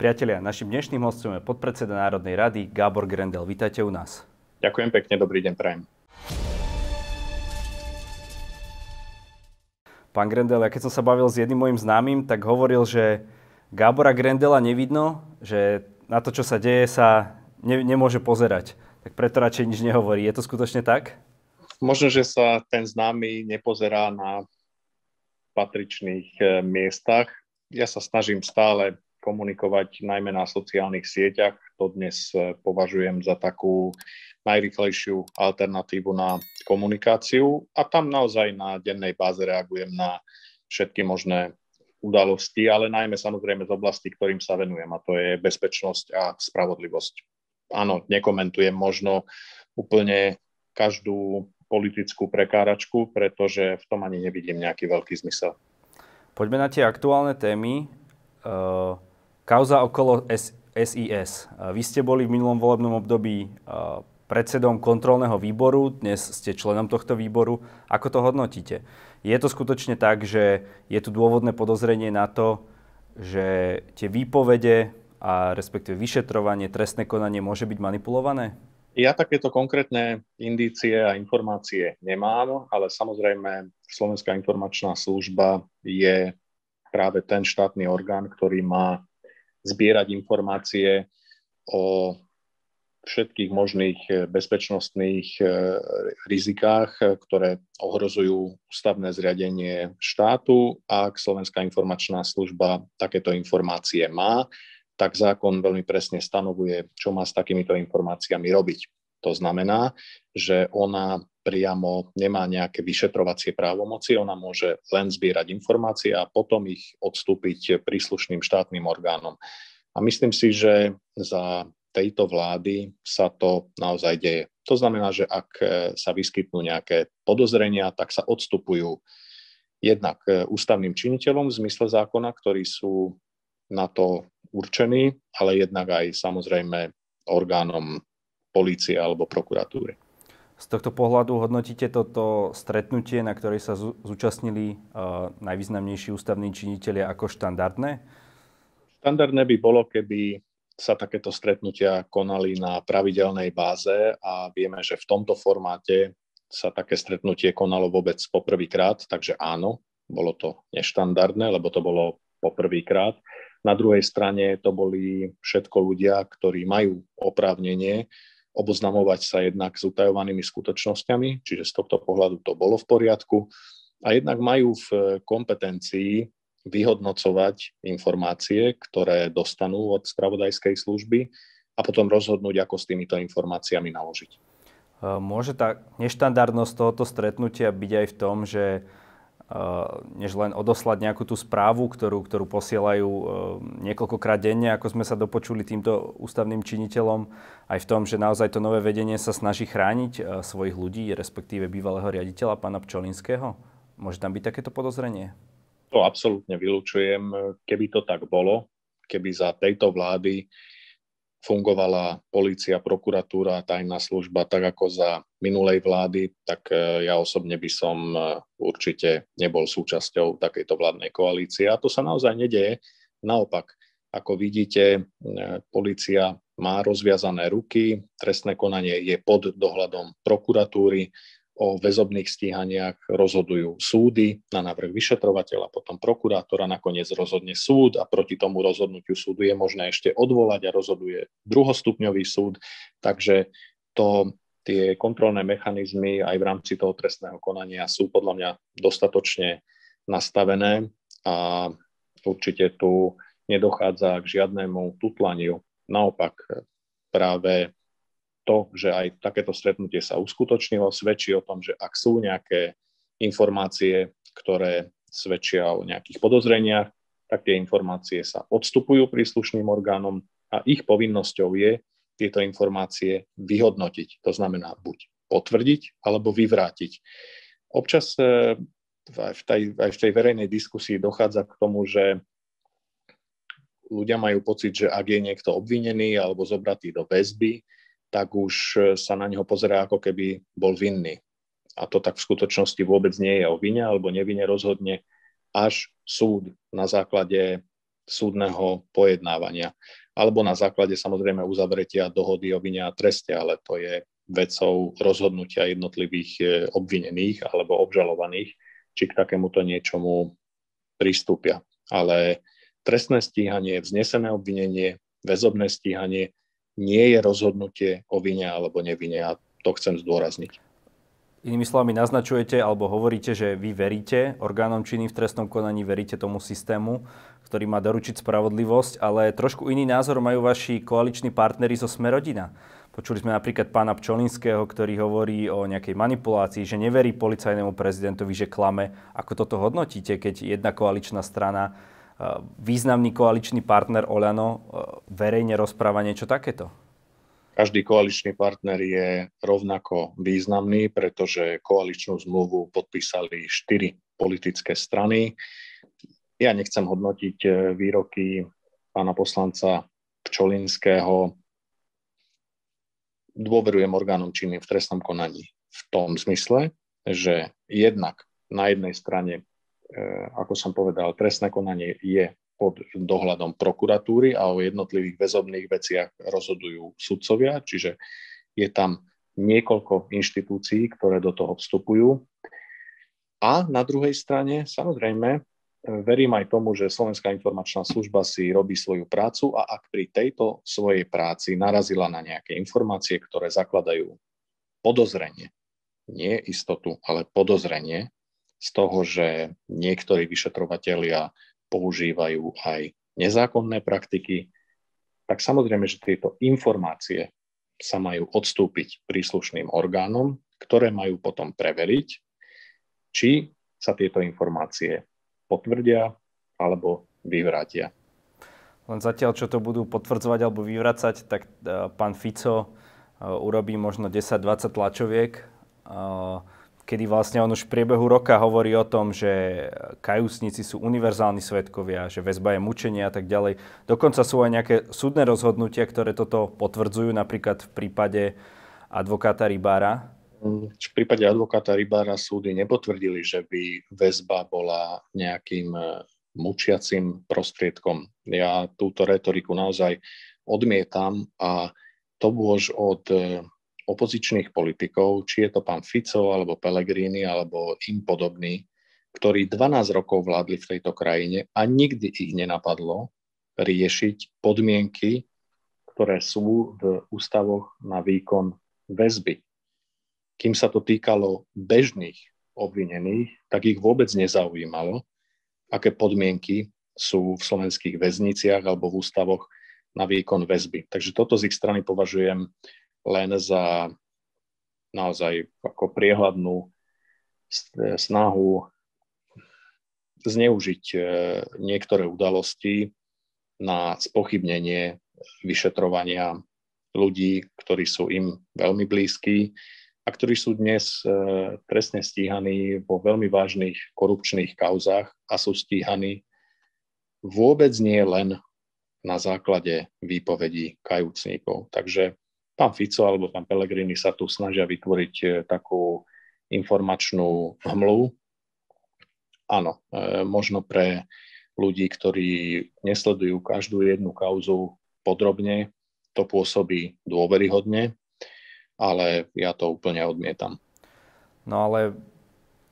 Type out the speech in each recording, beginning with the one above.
Priatelia, našim dnešným hostom je podpredseda Národnej rady Gábor Grendel. Vítajte u nás. Ďakujem pekne, dobrý deň, prajem. Pán Grendel, ja keď som sa bavil s jedným môjim známym, tak hovoril, že Gábora Grendela nevidno, že na to, čo sa deje, sa ne, nemôže pozerať. Tak preto radšej nič nehovorí. Je to skutočne tak? Možno, že sa ten známy nepozerá na patričných eh, miestach. Ja sa snažím stále komunikovať najmä na sociálnych sieťach. To dnes e, považujem za takú najrychlejšiu alternatívu na komunikáciu a tam naozaj na dennej báze reagujem na všetky možné udalosti, ale najmä samozrejme z oblasti, ktorým sa venujem a to je bezpečnosť a spravodlivosť. Áno, nekomentujem možno úplne každú politickú prekáračku, pretože v tom ani nevidím nejaký veľký zmysel. Poďme na tie aktuálne témy. Uh Kauza okolo SIS. Vy ste boli v minulom volebnom období predsedom kontrolného výboru, dnes ste členom tohto výboru. Ako to hodnotíte? Je to skutočne tak, že je tu dôvodné podozrenie na to, že tie výpovede a respektíve vyšetrovanie, trestné konanie môže byť manipulované? Ja takéto konkrétne indície a informácie nemám, ale samozrejme Slovenská informačná služba je práve ten štátny orgán, ktorý má zbierať informácie o všetkých možných eh, bezpečnostných eh, rizikách, eh, ktoré ohrozujú ústavné zriadenie štátu. Ak Slovenská informačná služba takéto informácie má, tak zákon veľmi presne stanovuje, čo má s takýmito informáciami robiť. To znamená, že ona priamo nemá nejaké vyšetrovacie právomoci, ona môže len zbierať informácie a potom ich odstúpiť príslušným štátnym orgánom. A myslím si, že za tejto vlády sa to naozaj deje. To znamená, že ak sa vyskytnú nejaké podozrenia, tak sa odstupujú jednak ústavným činiteľom v zmysle zákona, ktorí sú na to určení, ale jednak aj samozrejme orgánom polície alebo prokuratúry. Z tohto pohľadu hodnotíte toto stretnutie, na ktorej sa zúčastnili uh, najvýznamnejší ústavní činitelia ako štandardné? Štandardné by bolo, keby sa takéto stretnutia konali na pravidelnej báze a vieme, že v tomto formáte sa také stretnutie konalo vôbec poprvýkrát, takže áno, bolo to neštandardné, lebo to bolo poprvýkrát. Na druhej strane to boli všetko ľudia, ktorí majú oprávnenie oboznamovať sa jednak s utajovanými skutočnosťami, čiže z tohto pohľadu to bolo v poriadku. A jednak majú v kompetencii vyhodnocovať informácie, ktoré dostanú od spravodajskej služby a potom rozhodnúť, ako s týmito informáciami naložiť. Môže tá neštandardnosť tohoto stretnutia byť aj v tom, že než len odoslať nejakú tú správu, ktorú, ktorú posielajú e, niekoľkokrát denne, ako sme sa dopočuli týmto ústavným činiteľom, aj v tom, že naozaj to nové vedenie sa snaží chrániť e, svojich ľudí, respektíve bývalého riaditeľa pána Pčolinského? Môže tam byť takéto podozrenie? To absolútne vylúčujem. Keby to tak bolo, keby za tejto vlády fungovala policia, prokuratúra, tajná služba tak ako za minulej vlády, tak e, ja osobne by som e, určite nebol súčasťou takejto vládnej koalície. A to sa naozaj nedeje. Naopak, ako vidíte, e, policia má rozviazané ruky, trestné konanie je pod dohľadom prokuratúry, o väzobných stíhaniach rozhodujú súdy na návrh vyšetrovateľa, potom prokurátora, nakoniec rozhodne súd a proti tomu rozhodnutiu súdu je možné ešte odvolať a rozhoduje druhostupňový súd. Takže to, tie kontrolné mechanizmy aj v rámci toho trestného konania sú podľa mňa dostatočne nastavené a určite tu nedochádza k žiadnemu tutlaniu. Naopak práve to, že aj takéto stretnutie sa uskutočnilo, svedčí o tom, že ak sú nejaké informácie, ktoré svedčia o nejakých podozreniach, tak tie informácie sa odstupujú príslušným orgánom a ich povinnosťou je tieto informácie vyhodnotiť. To znamená buď potvrdiť alebo vyvrátiť. Občas e, aj v tej, aj v tej verejnej diskusii dochádza k tomu, že ľudia majú pocit, že ak je niekto obvinený alebo zobratý do väzby, tak už e, sa na neho pozerá, ako keby bol vinný. A to tak v skutočnosti vôbec nie je o vine alebo nevine rozhodne až súd na základe súdneho pojednávania. Alebo na základe samozrejme uzavretia dohody o vine a treste, ale to je vecou rozhodnutia jednotlivých e, obvinených alebo obžalovaných, či k takémuto niečomu pristúpia. Ale trestné stíhanie, vznesené obvinenie, väzobné stíhanie nie je rozhodnutie o vine alebo nevine a to chcem zdôrazniť. Inými slovami naznačujete alebo hovoríte, že vy veríte orgánom činným v trestnom konaní, veríte tomu systému, ktorý má doručiť spravodlivosť, ale trošku iný názor majú vaši koaliční partnery zo Smerodina. Počuli sme napríklad pána Pčolinského, ktorý hovorí o nejakej manipulácii, že neverí policajnému prezidentovi, že klame. Ako toto hodnotíte, keď jedna koaličná strana, významný koaličný partner Oľano e, verejne rozpráva niečo takéto? Každý koaličný partner je rovnako významný, pretože koaličnú zmluvu podpísali štyri politické strany. Ja nechcem hodnotiť e, výroky pána poslanca Pčolinského. Dôverujem orgánom činným v trestnom konaní v tom zmysle, že jednak na jednej strane, ako som povedal, trestné konanie je pod dohľadom prokuratúry a o jednotlivých väzobných veciach rozhodujú sudcovia, čiže je tam niekoľko inštitúcií, ktoré do toho vstupujú. A na druhej strane, samozrejme, verím aj tomu, že Slovenská informačná služba si robí svoju prácu a ak pri tejto svojej práci narazila na nejaké informácie, ktoré zakladajú podozrenie, nie istotu, ale podozrenie z toho, že niektorí vyšetrovatelia používajú aj nezákonné praktiky, tak samozrejme, že tieto informácie sa majú odstúpiť príslušným orgánom, ktoré majú potom preveriť, či sa tieto informácie potvrdia alebo vyvrátia. Len zatiaľ, čo to budú potvrdzovať alebo vyvracať, tak e, pán Fico e, urobí možno 10-20 tlačoviek, e, kedy vlastne on už v priebehu roka hovorí o tom, že kajúsnici sú univerzálni svetkovia, že väzba je mučenie a tak ďalej. Dokonca sú aj nejaké súdne rozhodnutia, ktoré toto potvrdzujú, napríklad v prípade advokáta Rybára. V prípade advokáta Rybára súdy nepotvrdili, že by väzba bola nejakým e, mučiacim prostriedkom. Ja túto retoriku naozaj odmietam a to bôž od e, opozičných politikov, či je to pán Fico, alebo Pellegrini, alebo im podobní, ktorí 12 rokov vládli v tejto krajine a nikdy ich nenapadlo riešiť podmienky, ktoré sú v ústavoch na výkon väzby. Kým sa to týkalo bežných obvinených, tak ich vôbec nezaujímalo, aké podmienky sú v slovenských väzniciach alebo v ústavoch na výkon väzby. Takže toto z ich strany považujem len za naozaj ako priehľadnú snahu zneužiť e, niektoré udalosti na spochybnenie vyšetrovania ľudí, ktorí sú im veľmi blízki a ktorí sú dnes e, trestne stíhaní vo veľmi vážnych korupčných kauzách a sú stíhaní vôbec nie len na základe výpovedí kajúcníkov. Takže pán Fico alebo pán Pellegrini sa tu snažia vytvoriť e, takú informačnú hmlu. Áno, e, možno pre ľudí, ktorí nesledujú každú jednu kauzu podrobne, to pôsobí dôveryhodne, ale ja to úplne odmietam. No ale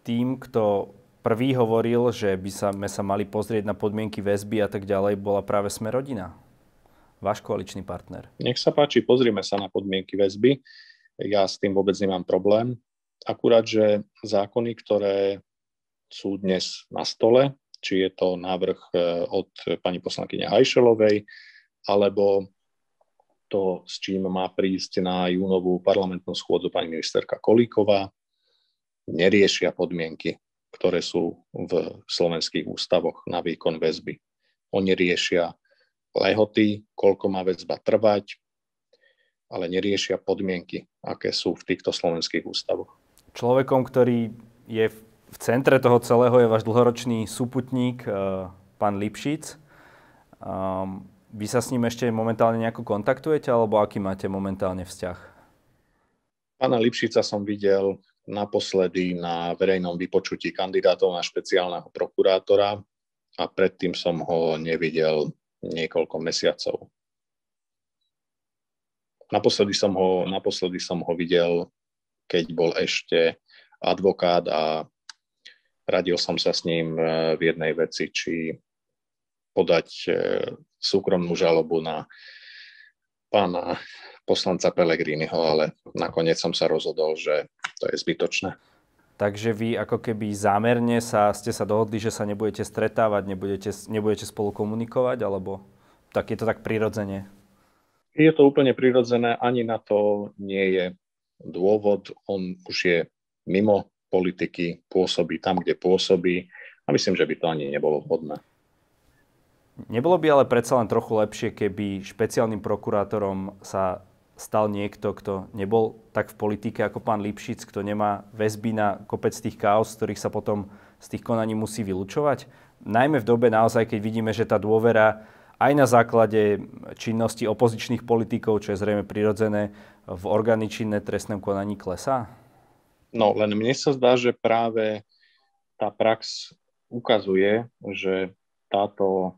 tým, kto prvý hovoril, že by sme sa mali pozrieť na podmienky väzby a tak ďalej, bola práve sme rodina váš koaličný partner? Nech sa páči, pozrime sa na podmienky väzby. Ja s tým vôbec nemám problém. Akurát, že zákony, ktoré sú dnes na stole, či je to návrh e, od pani poslankyne Hajšelovej, alebo to, s čím má prísť na júnovú parlamentnú schôdzu pani ministerka Kolíková, neriešia podmienky, ktoré sú v slovenských ústavoch na výkon väzby. Oni riešia lehoty, koľko má väzba trvať, ale neriešia podmienky, aké sú v týchto slovenských ústavoch. Človekom, ktorý je v centre toho celého, je váš dlhoročný súputník, eh, pán Lipšic. Ehm, vy sa s ním ešte momentálne nejako kontaktujete, alebo aký máte momentálne vzťah? Pána Lipšica som videl naposledy na verejnom vypočutí kandidátov na špeciálneho prokurátora a predtým som ho nevidel niekoľko mesiacov. Naposledy som ho, naposledy som ho videl, keď bol ešte advokát a radil som sa s ním e, v jednej veci, či podať e, súkromnú žalobu na pána poslanca Pelegriniho, ale nakoniec som sa rozhodol, že to je zbytočné. Takže vy ako keby zámerne sa, ste sa dohodli, že sa nebudete stretávať, nebudete, nebudete spolu komunikovať, alebo tak je to tak prirodzene? Je to úplne prirodzené, ani na to nie je dôvod. On už je mimo politiky, pôsobí tam, kde pôsobí a myslím, že by to ani nebolo vhodné. Nebolo by ale predsa len trochu lepšie, keby špeciálnym prokurátorom sa stal niekto, kto nebol tak v politike ako pán Lipšic, kto nemá väzby na kopec tých chaos, z ktorých sa potom z tých konaní musí vylúčovať. Najmä v dobe naozaj, keď vidíme, že tá dôvera aj na základe činnosti opozičných politikov, čo je zrejme prirodzené, v orgány činné trestnom konaní klesá? No, len mne sa zdá, že práve tá prax ukazuje, že táto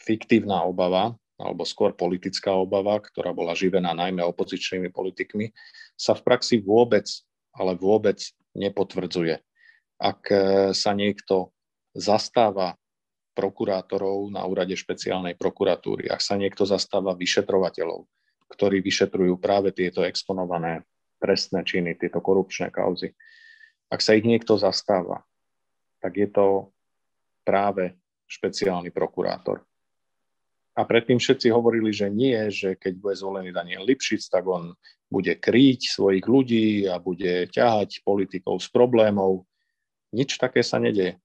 fiktívna obava alebo skôr politická obava, ktorá bola živená najmä opozičnými politikmi, sa v praxi vôbec, ale vôbec nepotvrdzuje. Ak e, sa niekto zastáva prokurátorov na úrade špeciálnej prokuratúry, ak sa niekto zastáva vyšetrovateľov, ktorí vyšetrujú práve tieto exponované trestné činy, tieto korupčné kauzy, ak sa ich niekto zastáva, tak je to práve špeciálny prokurátor. A predtým všetci hovorili, že nie, že keď bude zvolený Daniel Lipšic, tak on bude kríť svojich ľudí a bude ťahať politikov z problémov. Nič také sa nedeje.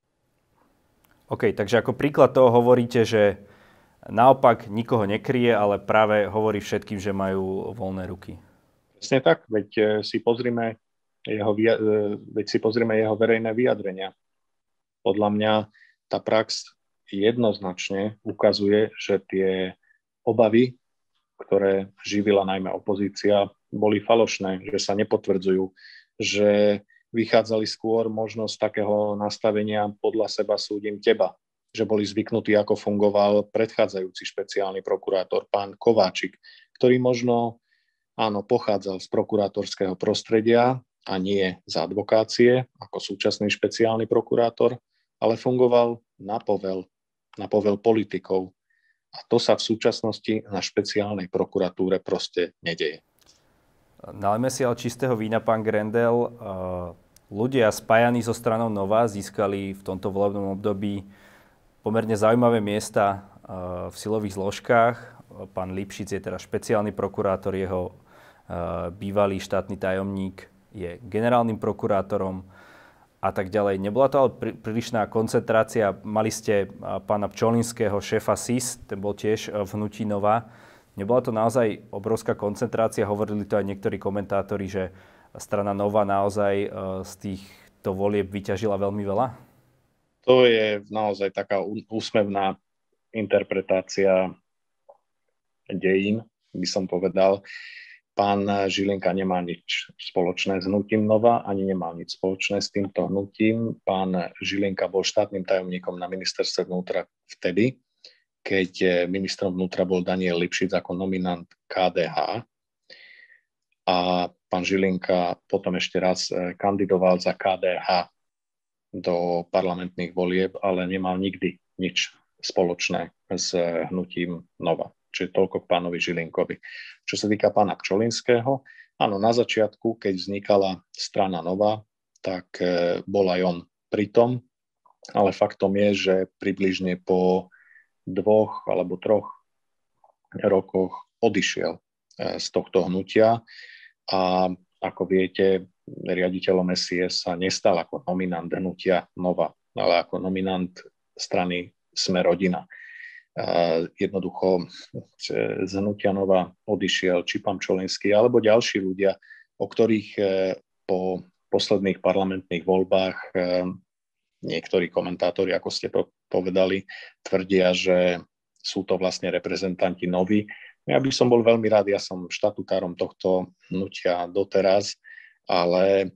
OK, takže ako príklad toho hovoríte, že naopak nikoho nekrie, ale práve hovorí všetkým, že majú voľné ruky. Presne tak, veď e, si pozrime jeho, e, veď si pozrime jeho verejné vyjadrenia. Podľa mňa tá prax jednoznačne ukazuje, že tie obavy, ktoré živila najmä opozícia, boli falošné, že sa nepotvrdzujú, že vychádzali skôr možno z takého nastavenia podľa seba súdim teba, že boli zvyknutí, ako fungoval predchádzajúci špeciálny prokurátor, pán Kováčik, ktorý možno, áno, pochádzal z prokurátorského prostredia a nie z advokácie, ako súčasný špeciálny prokurátor, ale fungoval na povel na povel politikov. A to sa v súčasnosti na špeciálnej prokuratúre proste nedeje. Nalejme si ale čistého vína, pán Grendel. Ľudia spájaní so stranou Nova získali v tomto volebnom období pomerne zaujímavé miesta v silových zložkách. Pán Lipšic je teda špeciálny prokurátor, jeho bývalý štátny tajomník je generálnym prokurátorom a tak ďalej. Nebola to ale prílišná koncentrácia. Mali ste pána Pčolinského, šéfa SIS, ten bol tiež e, v hnutí Nova. Nebola to naozaj obrovská koncentrácia? Hovorili to aj niektorí komentátori, že strana Nova naozaj e, z týchto volieb vyťažila veľmi veľa? To je naozaj taká úsmevná interpretácia dejín, by som povedal. Pán Žilinka nemá nič spoločné s hnutím Nova, ani nemal nič spoločné s týmto hnutím. Pán Žilinka bol štátnym tajomníkom na ministerstve vnútra vtedy, keď ministrom vnútra bol Daniel Lipšic ako nominant KDH. A pán Žilinka potom ešte raz eh, kandidoval za KDH do parlamentných volieb, ale nemal nikdy nič spoločné s hnutím Nova. Čiže toľko k pánovi Žilinkovi. Čo sa týka pána Pčolinského, áno, na začiatku, keď vznikala strana Nova, tak e, bol aj on pritom, ale faktom je, že približne po dvoch alebo troch rokoch odišiel e, z tohto hnutia a ako viete, riaditeľom SIS sa nestal ako nominant hnutia Nova, ale ako nominant strany Sme rodina jednoducho z Hnutia Nova odišiel či pán Čolenský alebo ďalší ľudia, o ktorých e, po posledných parlamentných voľbách e, niektorí komentátori, ako ste to povedali, tvrdia, že sú to vlastne reprezentanti noví. Ja by som bol veľmi rád, ja som štatutárom tohto hnutia doteraz, ale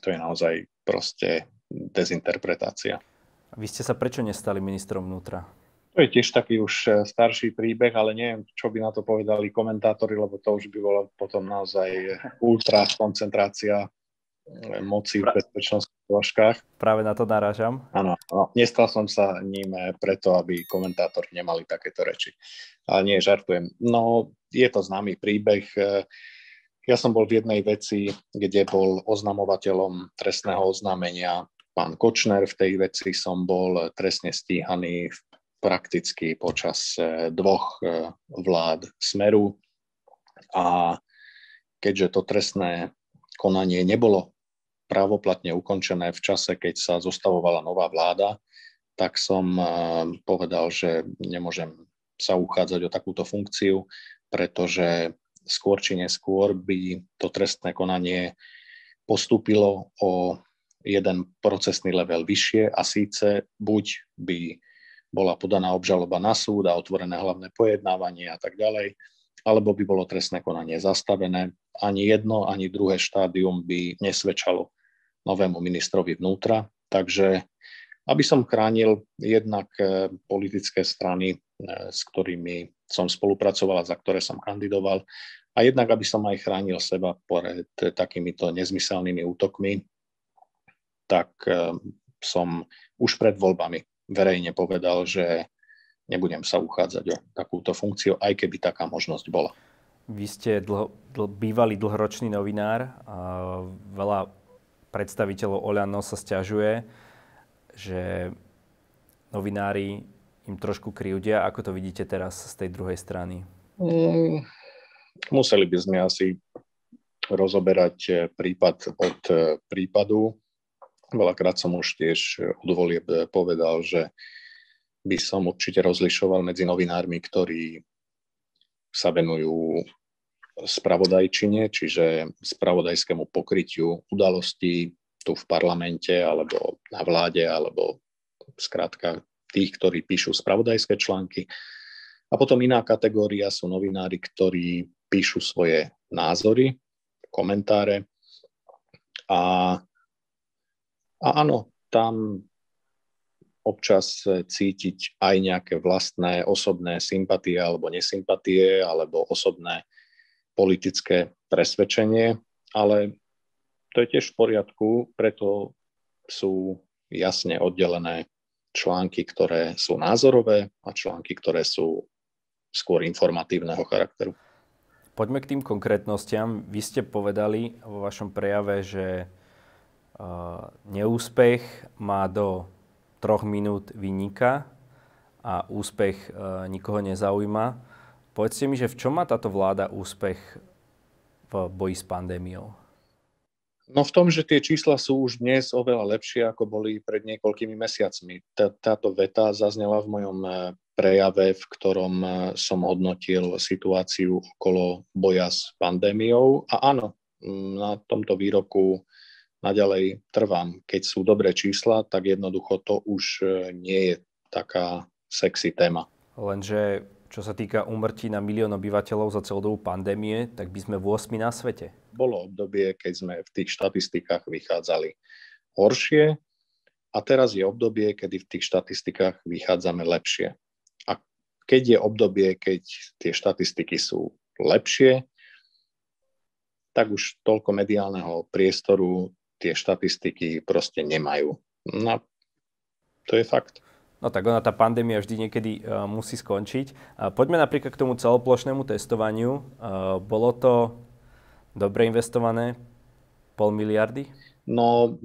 to je naozaj proste dezinterpretácia. Vy ste sa prečo nestali ministrom vnútra? To je tiež taký už e, starší príbeh, ale neviem, čo by na to povedali komentátori, lebo to už by bolo potom naozaj ultra koncentrácia e, moci v bezpečnostných zložkách. Práve na to narážam. Áno, no, nestal som sa ním preto, aby komentátori nemali takéto reči. Ale nie, žartujem. No, je to známy príbeh. Ja som bol v jednej veci, kde bol oznamovateľom trestného oznámenia pán Kočner. V tej veci som bol trestne stíhaný v prakticky počas e, dvoch e, vlád Smeru. A keďže to trestné konanie nebolo právoplatne ukončené v čase, keď sa zostavovala nová vláda, tak som e, povedal, že nemôžem sa uchádzať o takúto funkciu, pretože skôr či neskôr by to trestné konanie postúpilo o jeden procesný level vyššie a síce buď by bola podaná obžaloba na súd a otvorené hlavné pojednávanie a tak ďalej, alebo by bolo trestné konanie zastavené. Ani jedno, ani druhé štádium by nesvedčalo novému ministrovi vnútra. Takže aby som chránil jednak e, politické strany, e, s ktorými som spolupracoval a za ktoré som kandidoval, a jednak aby som aj chránil seba pred takýmito nezmyselnými útokmi, tak e, som už pred voľbami verejne povedal, že nebudem sa uchádzať o takúto funkciu, aj keby taká možnosť bola. Vy ste dlho, dl, bývalý dlhoročný novinár. A veľa predstaviteľov Oľano sa stiažuje, že novinári im trošku kryjúdia. Ako to vidíte teraz z tej druhej strany? Mm, museli by sme asi rozoberať eh, prípad od eh, prípadu. Veľakrát som už tiež od volieb povedal, že by som určite rozlišoval medzi novinármi, ktorí sa venujú spravodajčine, čiže spravodajskému pokrytiu udalostí tu v parlamente alebo na vláde, alebo skrátka tých, ktorí píšu spravodajské články. A potom iná kategória sú novinári, ktorí píšu svoje názory, komentáre a a áno, tam občas cítiť aj nejaké vlastné osobné sympatie alebo nesympatie alebo osobné politické presvedčenie, ale to je tiež v poriadku, preto sú jasne oddelené články, ktoré sú názorové a články, ktoré sú skôr informatívneho charakteru. Poďme k tým konkrétnostiam. Vy ste povedali vo vašom prejave, že neúspech má do troch minút vynika a úspech nikoho nezaujíma. Povedzte mi, že v čom má táto vláda úspech v boji s pandémiou? No v tom, že tie čísla sú už dnes oveľa lepšie, ako boli pred niekoľkými mesiacmi. Táto veta zaznela v mojom e, prejave, v ktorom som hodnotil situáciu okolo boja s pandémiou. A áno, na tomto výroku naďalej trvám. Keď sú dobré čísla, tak jednoducho to už e, nie je taká sexy téma. Lenže čo sa týka umrtí na milión obyvateľov za celú dobu pandémie, tak by sme v 8 na svete. Bolo obdobie, keď sme v tých štatistikách vychádzali horšie a teraz je obdobie, kedy v tých štatistikách vychádzame lepšie. A keď je obdobie, keď tie štatistiky sú lepšie, tak už toľko mediálneho priestoru tie štatistiky proste nemajú. No, to je fakt. No tak ona, tá pandémia vždy niekedy uh, musí skončiť. Uh, poďme napríklad k tomu celoplošnému testovaniu. Uh, bolo to dobre investované? Pol miliardy? No,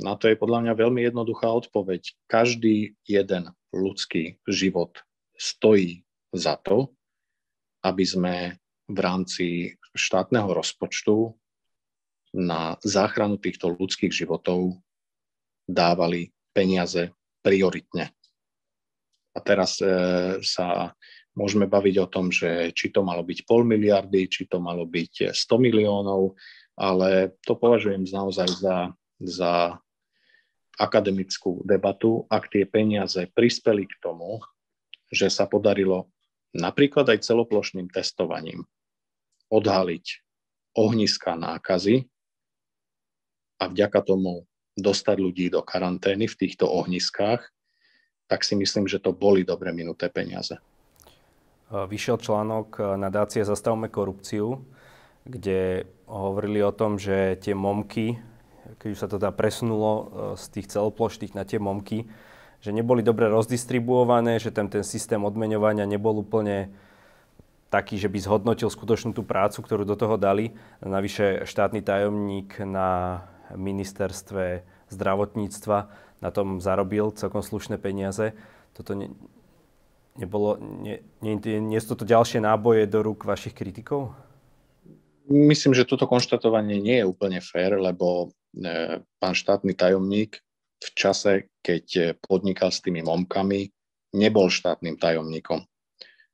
na to je podľa mňa veľmi jednoduchá odpoveď. Každý jeden ľudský život stojí za to, aby sme v rámci štátneho rozpočtu na záchranu týchto ľudských životov dávali peniaze prioritne. A teraz e, sa môžeme baviť o tom, že či to malo byť pol miliardy, či to malo byť 100 miliónov, ale to považujem naozaj za, za akademickú debatu, ak tie peniaze prispeli k tomu, že sa podarilo napríklad aj celoplošným testovaním odhaliť ohniska nákazy a vďaka tomu dostať ľudí do karantény v týchto ohniskách, tak si myslím, že to boli dobre minuté peniaze. Vyšiel článok nadácie Zastavme korupciu, kde hovorili o tom, že tie momky, keď už sa to teda presunulo z tých celoplošných na tie momky, že neboli dobre rozdistribuované, že tam ten systém odmeňovania nebol úplne taký, že by zhodnotil skutočnú tú prácu, ktorú do toho dali. Navyše štátny tajomník na ministerstve zdravotníctva na tom zarobil celkom slušné peniaze. Toto ne, nebolo, nie, nie, nie sú toto ďalšie náboje do rúk vašich kritikov? Myslím, že toto konštatovanie nie je úplne fér, lebo e, pán štátny tajomník v čase, keď podnikal s tými momkami, nebol štátnym tajomníkom.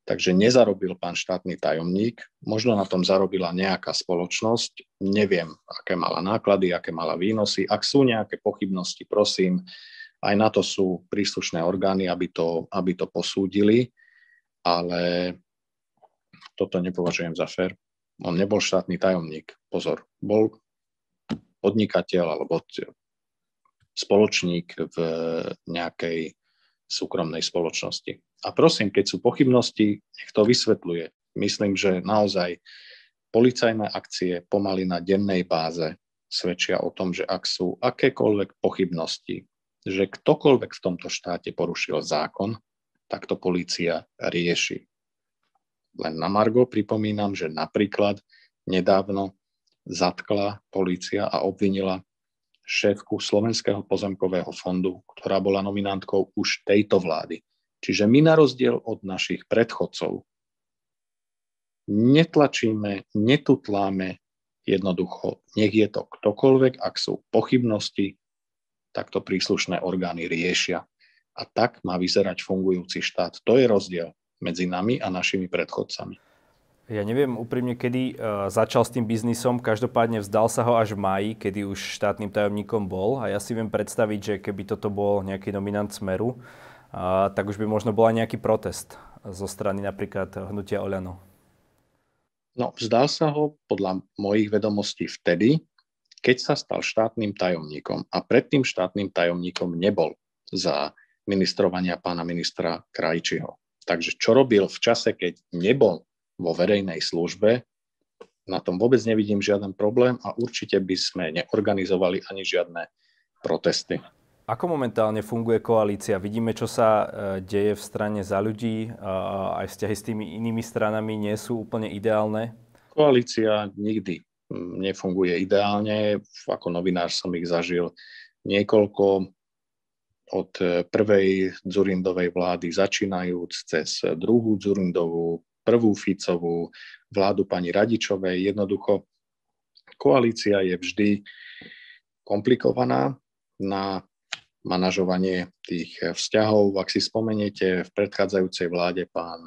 Takže nezarobil pán štátny tajomník, možno na tom zarobila nejaká spoločnosť, neviem, aké mala náklady, aké mala výnosy. Ak sú nejaké pochybnosti, prosím, aj na to sú príslušné orgány, aby to, aby to posúdili, ale toto nepovažujem za fér. On nebol štátny tajomník, pozor, bol podnikateľ alebo spoločník v nejakej súkromnej spoločnosti. A prosím, keď sú pochybnosti, nech to vysvetľuje. Myslím, že naozaj policajné akcie pomaly na dennej báze svedčia o tom, že ak sú akékoľvek pochybnosti, že ktokoľvek v tomto štáte porušil zákon, tak to policia rieši. Len na Margo pripomínam, že napríklad nedávno zatkla policia a obvinila šéfku Slovenského pozemkového fondu, ktorá bola nominantkou už tejto vlády. Čiže my na rozdiel od našich predchodcov netlačíme, netutláme jednoducho, nech je to ktokoľvek, ak sú pochybnosti, tak to príslušné orgány riešia. A tak má vyzerať fungujúci štát. To je rozdiel medzi nami a našimi predchodcami. Ja neviem úprimne, kedy uh, začal s tým biznisom, každopádne vzdal sa ho až v máji, kedy už štátnym tajomníkom bol a ja si viem predstaviť, že keby toto bol nejaký nominant Smeru, uh, tak už by možno bol aj nejaký protest zo strany napríklad hnutia Oľano. No, vzdal sa ho podľa mojich vedomostí vtedy, keď sa stal štátnym tajomníkom a predtým štátnym tajomníkom nebol za ministrovania pána ministra Krajčiho. Takže čo robil v čase, keď nebol vo verejnej službe. Na tom vôbec nevidím žiaden problém a určite by sme neorganizovali ani žiadne protesty. Ako momentálne funguje koalícia? Vidíme, čo sa e, deje v strane za ľudí. Aj vzťahy s tými inými stranami nie sú úplne ideálne? Koalícia nikdy nefunguje ideálne. Ako novinár som ich zažil niekoľko od prvej Dzurindovej vlády začínajúc cez druhú Dzurindovú, prvú Ficovú, vládu pani Radičovej. Jednoducho koalícia je vždy komplikovaná na manažovanie tých vzťahov. Ak si spomeniete, v predchádzajúcej vláde pán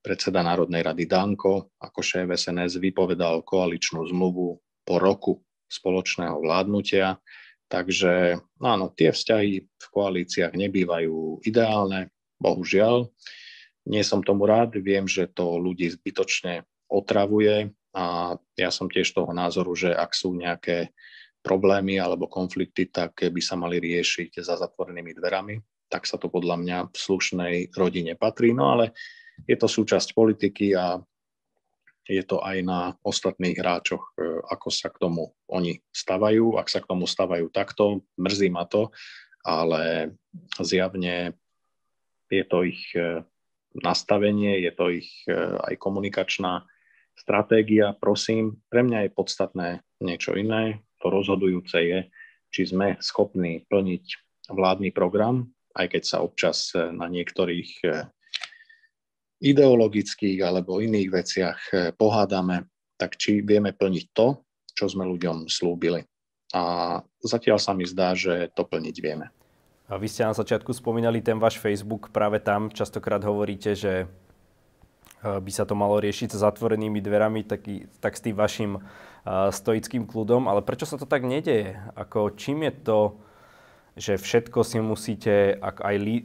predseda Národnej rady Danko ako šéf SNS vypovedal koaličnú zmluvu po roku spoločného vládnutia. Takže áno, tie vzťahy v koalíciách nebývajú ideálne, bohužiaľ. Nie som tomu rád, viem, že to ľudí zbytočne otravuje a ja som tiež toho názoru, že ak sú nejaké problémy alebo konflikty, tak by sa mali riešiť za zatvorenými dverami. Tak sa to podľa mňa v slušnej rodine patrí. No ale je to súčasť politiky a je to aj na ostatných hráčoch, e, ako sa k tomu oni stavajú. Ak sa k tomu stavajú takto, mrzí ma to, ale zjavne je to ich e, nastavenie, je to ich e, aj komunikačná stratégia. Prosím, pre mňa je podstatné niečo iné. To rozhodujúce je, či sme schopní plniť vládny program, aj keď sa občas e, na niektorých e, ideologických alebo iných veciach pohádame, tak či vieme plniť to, čo sme ľuďom slúbili. A zatiaľ sa mi zdá, že to plniť vieme. A vy ste na začiatku spomínali ten váš Facebook, práve tam častokrát hovoríte, že e, by sa to malo riešiť s zatvorenými dverami, tak, tak s tým vašim uh, stoickým kľudom, ale prečo sa to tak nedeje? Ako, čím je to, že všetko si musíte, ak aj, lí,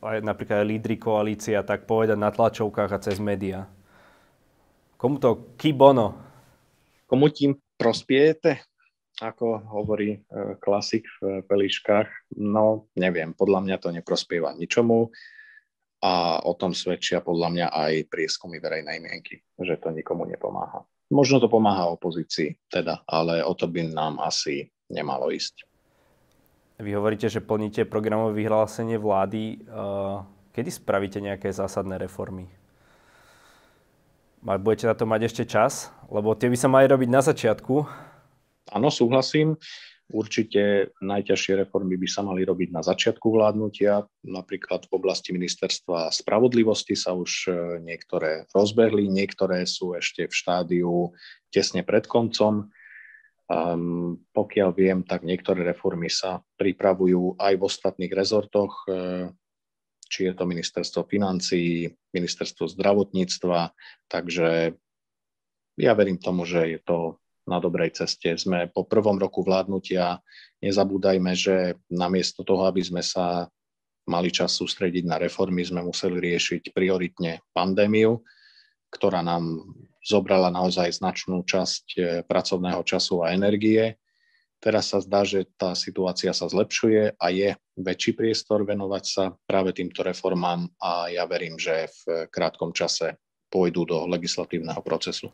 aj napríklad aj lídry koalícia, tak povedať na tlačovkách a cez médiá? Komu to kibono? Komu tím prospiejete? Ako hovorí e, klasik v Peliškách, no neviem, podľa mňa to neprospieva ničomu a o tom svedčia podľa mňa aj prieskumy verejnej mienky, že to nikomu nepomáha. Možno to pomáha opozícii, teda, ale o to by nám asi nemalo ísť. Vy hovoríte, že plníte programové vyhlásenie vlády. Kedy spravíte nejaké zásadné reformy? Budete na to mať ešte čas? Lebo tie by sa mali robiť na začiatku. Áno, súhlasím. Určite najťažšie reformy by sa mali robiť na začiatku vládnutia. Napríklad v oblasti ministerstva spravodlivosti sa už e, niektoré rozbehli, niektoré sú ešte v štádiu tesne pred koncom. Um, pokiaľ viem, tak niektoré reformy sa pripravujú aj v ostatných rezortoch, e, či je to ministerstvo financií, ministerstvo zdravotníctva, takže ja verím tomu, že je to na dobrej ceste. Sme po prvom roku vládnutia. Nezabúdajme, že namiesto toho, aby sme sa mali čas sústrediť na reformy, sme museli riešiť prioritne pandémiu, ktorá nám zobrala naozaj značnú časť eh, pracovného času a energie. Teraz sa zdá, že tá situácia sa zlepšuje a je väčší priestor venovať sa práve týmto reformám a ja verím, že v krátkom čase pôjdu do legislatívneho procesu.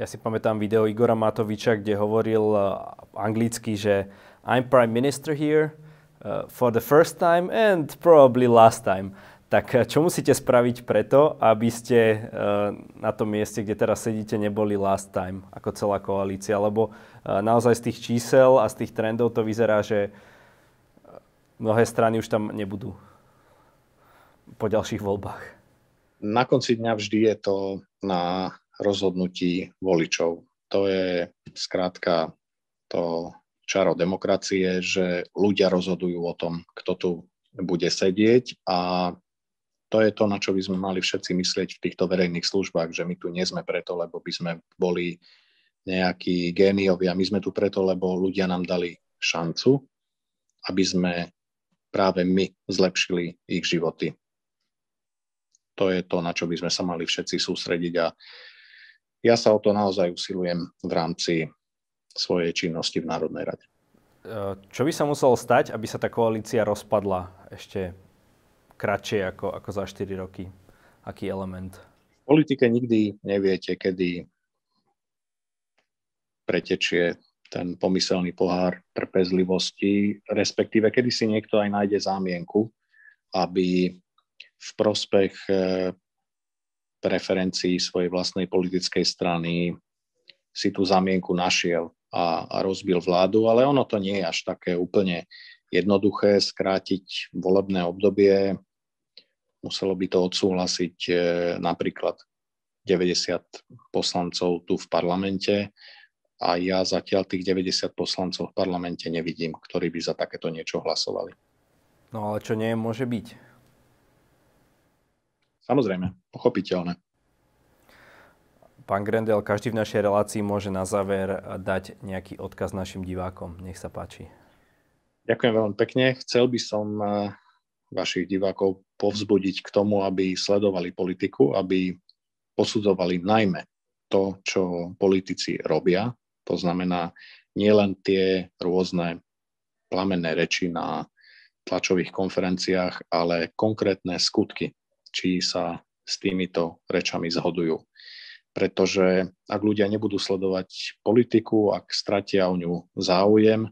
Ja si pamätám video Igora Matoviča, kde hovoril uh, anglicky, že I'm prime minister here uh, for the first time and probably last time. Tak uh, čo musíte spraviť preto, aby ste uh, na tom mieste, kde teraz sedíte, neboli last time ako celá koalícia? Lebo uh, naozaj z tých čísel a z tých trendov to vyzerá, že uh, mnohé strany už tam nebudú po ďalších voľbách. Na konci dňa vždy je to na rozhodnutí voličov. To je skrátka to čaro demokracie, že ľudia rozhodujú o tom, kto tu bude sedieť a to je to, na čo by sme mali všetci myslieť v týchto verejných službách, že my tu nie sme preto, lebo by sme boli nejakí géniovia. My sme tu preto, lebo ľudia nám dali šancu, aby sme práve my zlepšili ich životy. To je to, na čo by sme sa mali všetci sústrediť a ja sa o to naozaj usilujem v rámci svojej činnosti v Národnej rade. E, čo by sa muselo stať, aby sa tá koalícia rozpadla ešte kratšie ako, ako za 4 roky? Aký element? V politike nikdy neviete, kedy pretečie ten pomyselný pohár trpezlivosti, respektíve kedy si niekto aj nájde zámienku, aby v prospech e, preferencií svojej vlastnej politickej strany si tú zamienku našiel a, a rozbil vládu, ale ono to nie je až také úplne jednoduché skrátiť volebné obdobie. Muselo by to odsúhlasiť e, napríklad 90 poslancov tu v parlamente a ja zatiaľ tých 90 poslancov v parlamente nevidím, ktorí by za takéto niečo hlasovali. No ale čo nie môže byť? Samozrejme, pochopiteľné. Pán Grendel, každý v našej relácii môže na záver dať nejaký odkaz našim divákom. Nech sa páči. Ďakujem veľmi pekne. Chcel by som eh, vašich divákov povzbudiť k tomu, aby sledovali politiku, aby posudzovali najmä to, čo politici robia. To znamená nielen tie rôzne plamenné reči na tlačových konferenciách, ale konkrétne skutky, či sa s týmito rečami zhodujú. Pretože ak ľudia nebudú sledovať politiku, ak stratia o ňu záujem,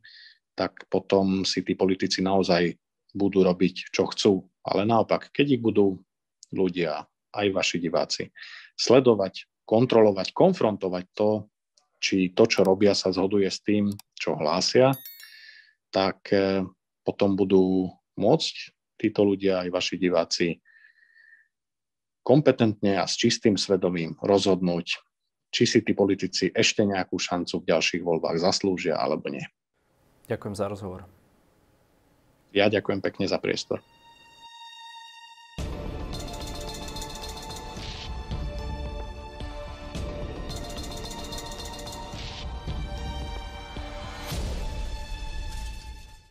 tak potom si tí politici naozaj budú robiť, čo chcú. Ale naopak, keď ich budú ľudia, aj vaši diváci, sledovať, kontrolovať, konfrontovať to, či to, čo robia, sa zhoduje s tým, čo hlásia, tak eh, potom budú môcť títo ľudia, aj vaši diváci, kompetentne a s čistým svedomím rozhodnúť, či si tí politici ešte nejakú šancu v ďalších voľbách zaslúžia alebo nie. Ďakujem za rozhovor. Ja ďakujem pekne za priestor.